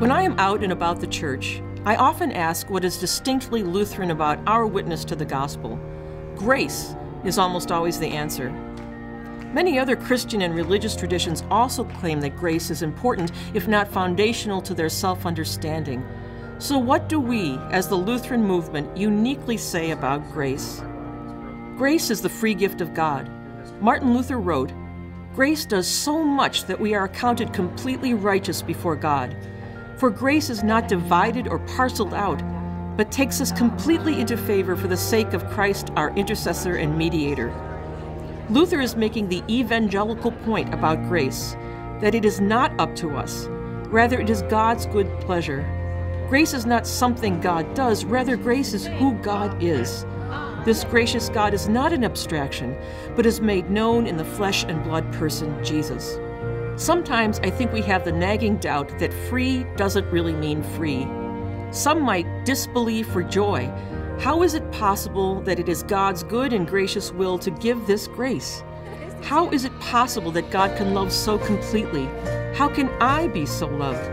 When I am out and about the church, I often ask what is distinctly Lutheran about our witness to the gospel. Grace is almost always the answer. Many other Christian and religious traditions also claim that grace is important, if not foundational, to their self understanding. So, what do we, as the Lutheran movement, uniquely say about grace? Grace is the free gift of God. Martin Luther wrote, Grace does so much that we are accounted completely righteous before God. For grace is not divided or parceled out, but takes us completely into favor for the sake of Christ, our intercessor and mediator. Luther is making the evangelical point about grace that it is not up to us, rather, it is God's good pleasure. Grace is not something God does, rather, grace is who God is. This gracious God is not an abstraction, but is made known in the flesh and blood person, Jesus. Sometimes I think we have the nagging doubt that free doesn't really mean free. Some might disbelieve for joy how is it possible that it is God's good and gracious will to give this grace? How is it possible that God can love so completely? How can I be so loved?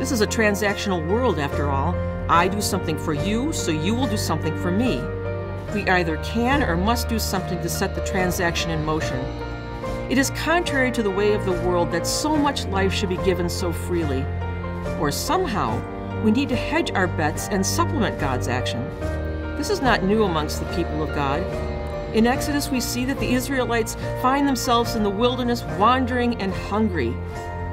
This is a transactional world, after all. I do something for you, so you will do something for me. We either can or must do something to set the transaction in motion. It is contrary to the way of the world that so much life should be given so freely. Or somehow, we need to hedge our bets and supplement God's action. This is not new amongst the people of God. In Exodus, we see that the Israelites find themselves in the wilderness wandering and hungry.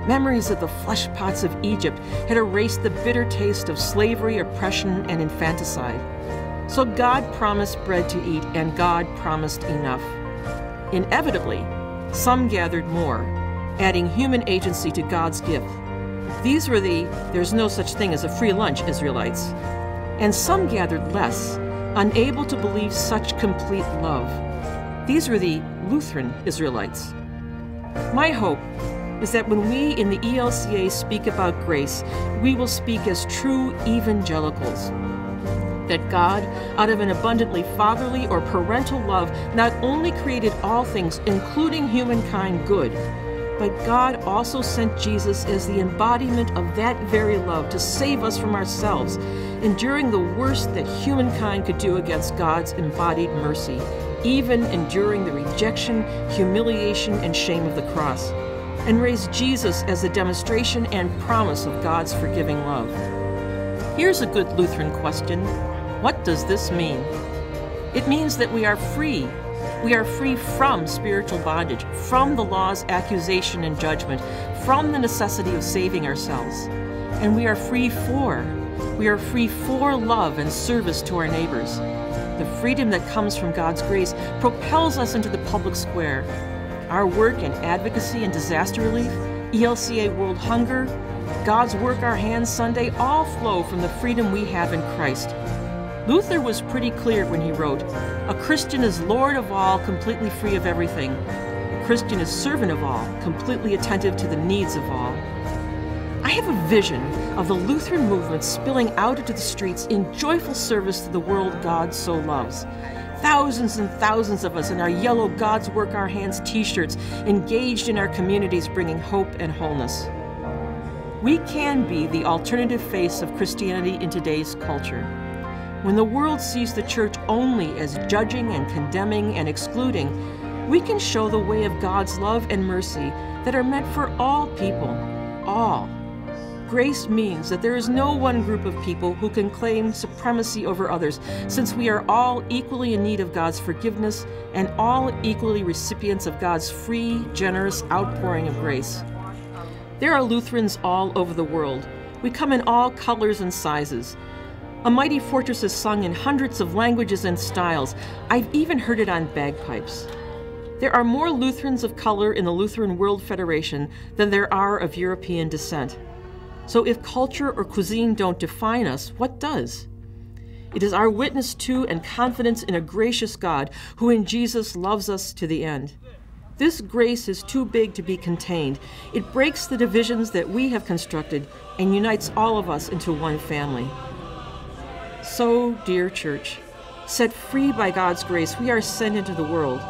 Memories of the flesh pots of Egypt had erased the bitter taste of slavery, oppression, and infanticide. So God promised bread to eat, and God promised enough. Inevitably, some gathered more, adding human agency to God's gift. These were the there's no such thing as a free lunch Israelites. And some gathered less, unable to believe such complete love. These were the Lutheran Israelites. My hope is that when we in the ELCA speak about grace, we will speak as true evangelicals. That God, out of an abundantly fatherly or parental love, not only created all things, including humankind, good, but God also sent Jesus as the embodiment of that very love to save us from ourselves, enduring the worst that humankind could do against God's embodied mercy, even enduring the rejection, humiliation, and shame of the cross, and raised Jesus as a demonstration and promise of God's forgiving love. Here's a good Lutheran question What does this mean? It means that we are free we are free from spiritual bondage, from the law's accusation and judgment, from the necessity of saving ourselves. And we are free for. We are free for love and service to our neighbors. The freedom that comes from God's grace propels us into the public square. Our work in advocacy and disaster relief, ELCA World Hunger, God's Work Our Hands Sunday all flow from the freedom we have in Christ. Luther was pretty clear when he wrote, A Christian is Lord of all, completely free of everything. A Christian is servant of all, completely attentive to the needs of all. I have a vision of the Lutheran movement spilling out into the streets in joyful service to the world God so loves. Thousands and thousands of us in our yellow God's Work Our Hands t shirts, engaged in our communities, bringing hope and wholeness. We can be the alternative face of Christianity in today's culture. When the world sees the church only as judging and condemning and excluding, we can show the way of God's love and mercy that are meant for all people. All. Grace means that there is no one group of people who can claim supremacy over others, since we are all equally in need of God's forgiveness and all equally recipients of God's free, generous outpouring of grace. There are Lutherans all over the world. We come in all colors and sizes. A Mighty Fortress is sung in hundreds of languages and styles. I've even heard it on bagpipes. There are more Lutherans of color in the Lutheran World Federation than there are of European descent. So if culture or cuisine don't define us, what does? It is our witness to and confidence in a gracious God who in Jesus loves us to the end. This grace is too big to be contained. It breaks the divisions that we have constructed and unites all of us into one family. So, dear church, set free by God's grace, we are sent into the world.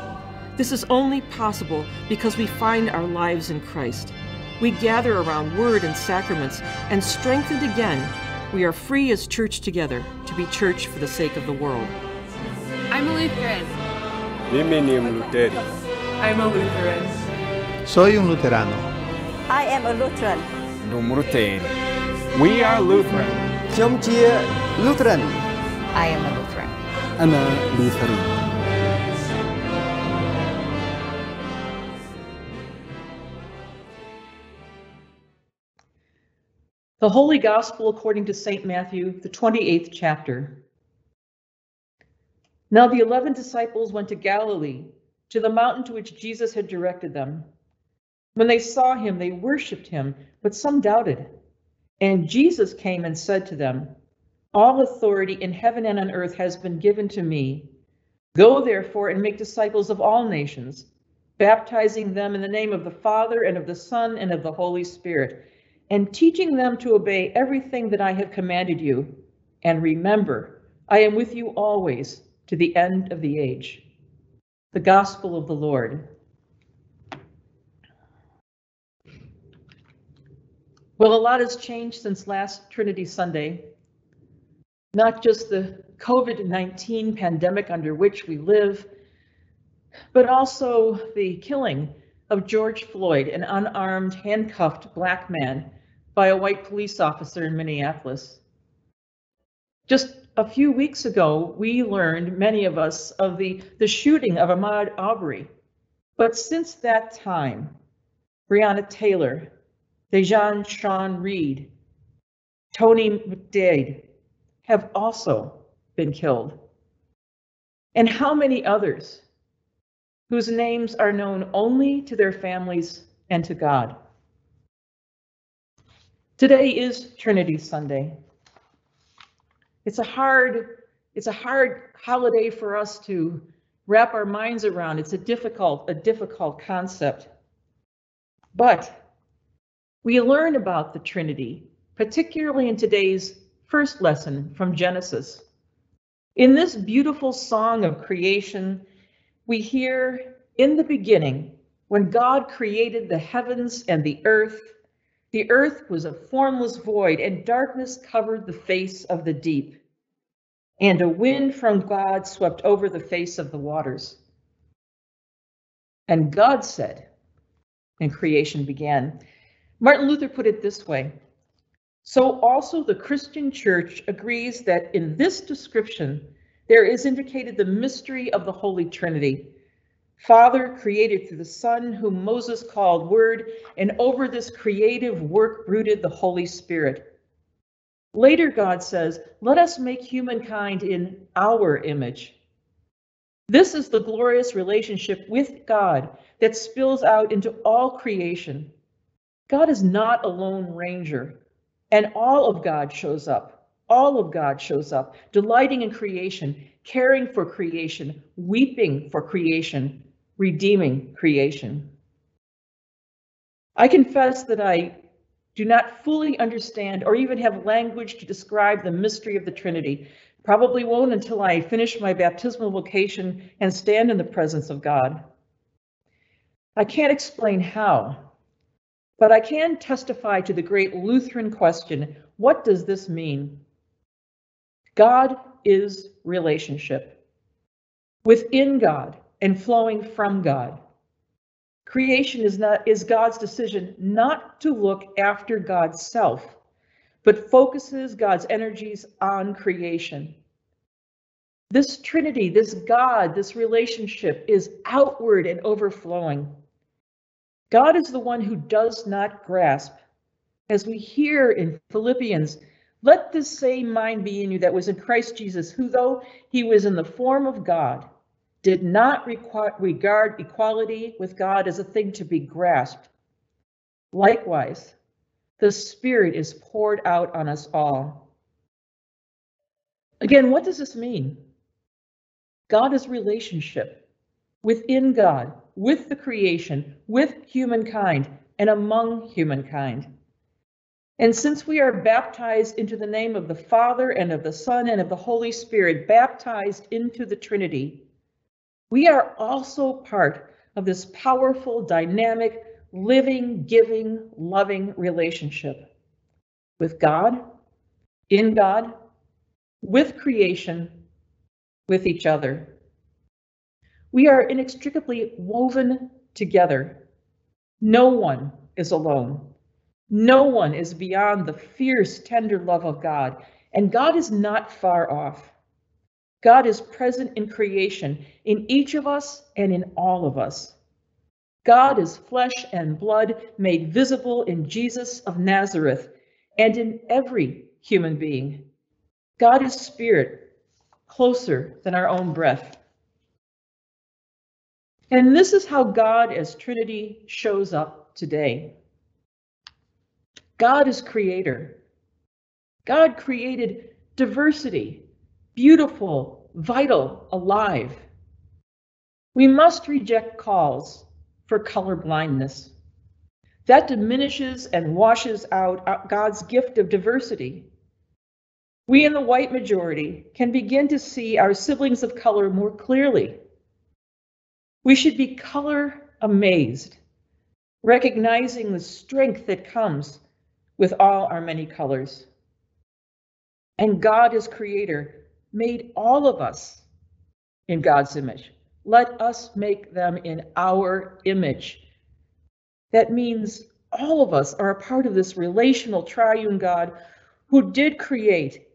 This is only possible because we find our lives in Christ. we gather around word and sacraments, and strengthened again, we are free as church together to be church for the sake of the world. I'm a Lutheran. Mimi ni Mluteri. I'm a Lutheran. Soy un luterano. I am a Lutheran. Lumruteri. We are Lutheran. ខ្ញុំជា Lutheran I am a Lutheran Lutheran《The Holy Gospel according to St. Matthew, the 28th chapter. Now the eleven disciples went to Galilee, to the mountain to which Jesus had directed them. When they saw him, they worshipped him, but some doubted. And Jesus came and said to them, All authority in heaven and on earth has been given to me. Go therefore and make disciples of all nations, baptizing them in the name of the Father and of the Son and of the Holy Spirit, and teaching them to obey everything that I have commanded you. And remember, I am with you always to the end of the age. The Gospel of the Lord. Well, a lot has changed since last Trinity Sunday. Not just the COVID 19 pandemic under which we live, but also the killing of George Floyd, an unarmed, handcuffed black man, by a white police officer in Minneapolis. Just a few weeks ago, we learned, many of us, of the, the shooting of Ahmaud Arbery. But since that time, Breonna Taylor, Dreasjon Sean Reed, Tony McDade have also been killed. And how many others whose names are known only to their families and to God? Today is Trinity Sunday. It's a hard, it's a hard holiday for us to wrap our minds around. It's a difficult, a difficult concept. But we learn about the Trinity, particularly in today's first lesson from Genesis. In this beautiful song of creation, we hear in the beginning, when God created the heavens and the earth, the earth was a formless void, and darkness covered the face of the deep. And a wind from God swept over the face of the waters. And God said, and creation began. Martin Luther put it this way So also the Christian church agrees that in this description, there is indicated the mystery of the Holy Trinity Father created through the Son, whom Moses called Word, and over this creative work brooded the Holy Spirit. Later, God says, Let us make humankind in our image. This is the glorious relationship with God that spills out into all creation. God is not a lone ranger, and all of God shows up. All of God shows up, delighting in creation, caring for creation, weeping for creation, redeeming creation. I confess that I do not fully understand or even have language to describe the mystery of the Trinity. Probably won't until I finish my baptismal vocation and stand in the presence of God. I can't explain how, but I can testify to the great Lutheran question what does this mean? God is relationship. Within God, and flowing from God. Creation is not is God's decision not to look after God's self, but focuses God's energies on creation. This Trinity, this God, this relationship is outward and overflowing. God is the one who does not grasp. As we hear in Philippians, let this same mind be in you that was in Christ Jesus, who though he was in the form of God, did not regard equality with God as a thing to be grasped. Likewise, the Spirit is poured out on us all. Again, what does this mean? God is relationship within God, with the creation, with humankind, and among humankind. And since we are baptized into the name of the Father and of the Son and of the Holy Spirit, baptized into the Trinity, we are also part of this powerful, dynamic, living, giving, loving relationship with God, in God, with creation, with each other. We are inextricably woven together. No one is alone. No one is beyond the fierce, tender love of God, and God is not far off. God is present in creation, in each of us and in all of us. God is flesh and blood made visible in Jesus of Nazareth and in every human being. God is spirit, closer than our own breath. And this is how God as Trinity shows up today. God is creator. God created diversity, beautiful, vital, alive. We must reject calls for color blindness. That diminishes and washes out uh, God's gift of diversity. We in the white majority can begin to see our siblings of color more clearly. We should be color amazed, recognizing the strength that comes with all our many colors. And God, as creator, made all of us in God's image. Let us make them in our image. That means all of us are a part of this relational triune God who did create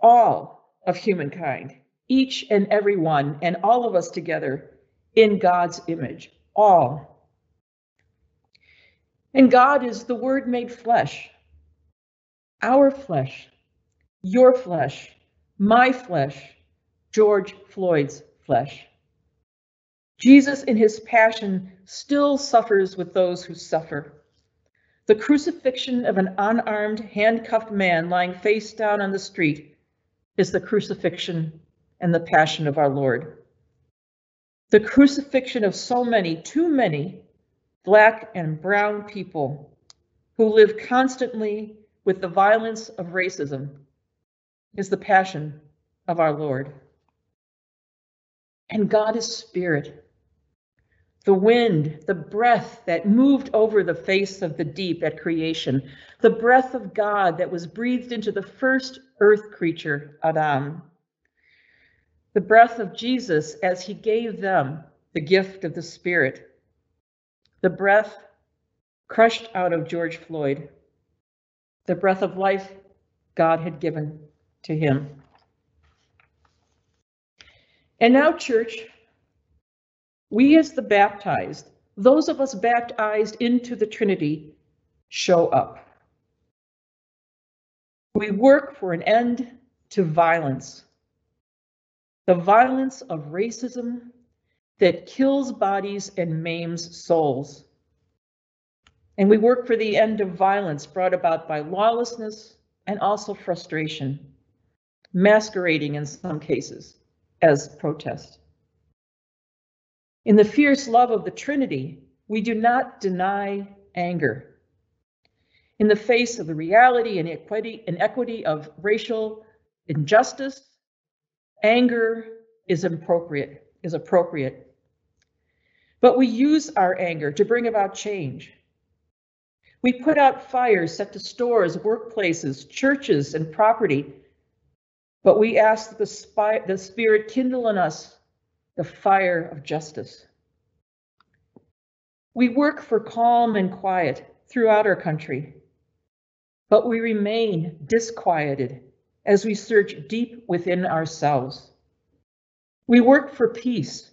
all of humankind, each and every one, and all of us together in God's image, all. And God is the Word made flesh, our flesh, your flesh, my flesh, George Floyd's flesh. Jesus, in his passion, still suffers with those who suffer. The crucifixion of an unarmed, handcuffed man lying face down on the street is the crucifixion and the passion of our Lord. The crucifixion of so many, too many, Black and Brown people who live constantly with the violence of racism is the passion of our Lord. And God is spirit. The wind, the breath that moved over the face of the deep at creation, the breath of God that was breathed into the first earth creature, Adam. The breath of Jesus as he gave them the gift of the Spirit. The breath crushed out of George Floyd the breath of life God had given to him. And now, church, we as the baptized, those of us baptized into the Trinity, show up. We work for an end to violence. The violence of racism that kills bodies and maims souls. And we work for the end of violence brought about by lawlessness and also frustration, masquerading in some cases as protest. In the fierce love of the Trinity, we do not deny anger. In the face of the reality and equity, and equity of racial injustice, anger is appropriate, is appropriate. But we use our anger to bring about change. We put out fires set to stores, workplaces, churches, and property. But we ask that the, the Spirit kindle in us the fire of justice. We work for calm and quiet throughout our country, but we remain disquieted as we search deep within ourselves. We work for peace,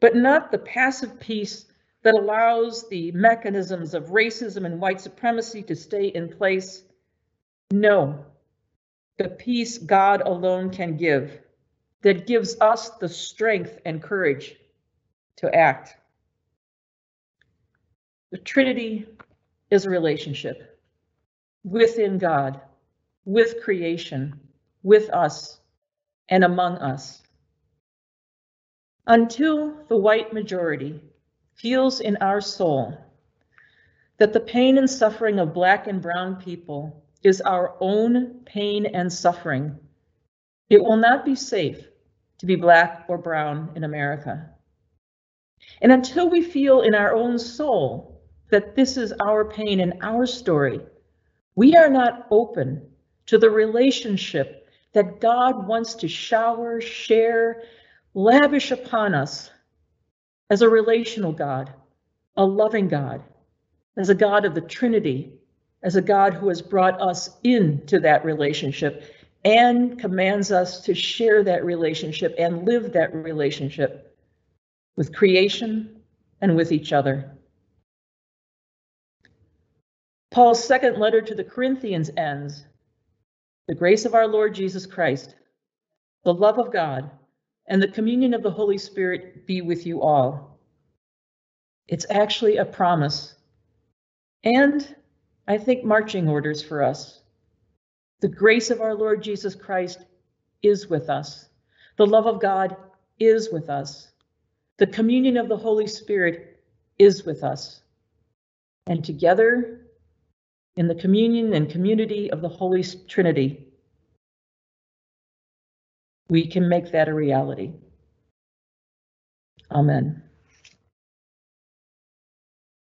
but not the passive peace that allows the mechanisms of racism and white supremacy to stay in place? No, the peace God alone can give, that gives us the strength and courage to act. The Trinity is a relationship within God, with creation, with us, and among us. Until the white majority feels in our soul that the pain and suffering of Black and Brown people is our own pain and suffering, it will not be safe to be Black or Brown in America. And until we feel in our own soul that this is our pain and our story, we are not open to the relationship that God wants to shower, share, lavish upon us as a relational God, a loving God, as a God of the Trinity, as a God who has brought us into that relationship and commands us to share that relationship and live that relationship with creation and with each other. Paul's second letter to the Corinthians ends The grace of our Lord Jesus Christ, the love of God, and the communion of the Holy Spirit be with you all. It's actually a promise and I think marching orders for us. The grace of our Lord Jesus Christ is with us. The love of God is with us. The communion of the Holy Spirit is with us. And together, in the communion and community of the Holy Trinity, we can make that a reality. Amen.